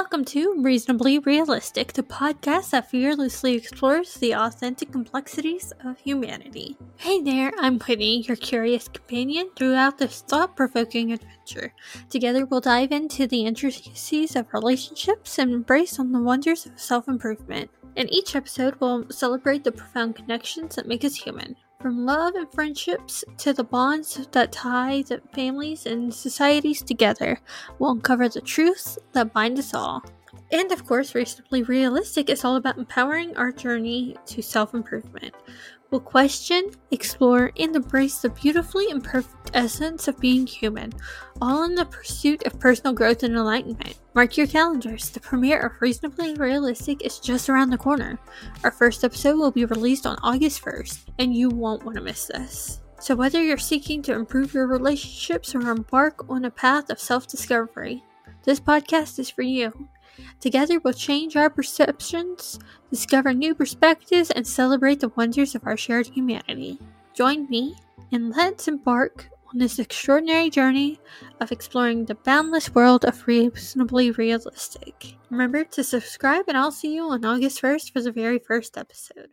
Welcome to Reasonably Realistic, the podcast that fearlessly explores the authentic complexities of humanity. Hey there, I'm Whitney, your curious companion throughout this thought provoking adventure. Together, we'll dive into the intricacies of relationships and embrace on the wonders of self improvement. In each episode, we'll celebrate the profound connections that make us human. From love and friendships to the bonds that tie the families and societies together, we'll uncover the truths that bind us all. And of course, Reasonably Realistic is all about empowering our journey to self improvement. We'll question, explore, and embrace the beautifully imperfect essence of being human, all in the pursuit of personal growth and enlightenment. Mark your calendars, the premiere of Reasonably Realistic is just around the corner. Our first episode will be released on August 1st, and you won't want to miss this. So, whether you're seeking to improve your relationships or embark on a path of self discovery, this podcast is for you. Together, we'll change our perceptions, discover new perspectives, and celebrate the wonders of our shared humanity. Join me, and let's embark on this extraordinary journey of exploring the boundless world of reasonably realistic. Remember to subscribe, and I'll see you on August 1st for the very first episode.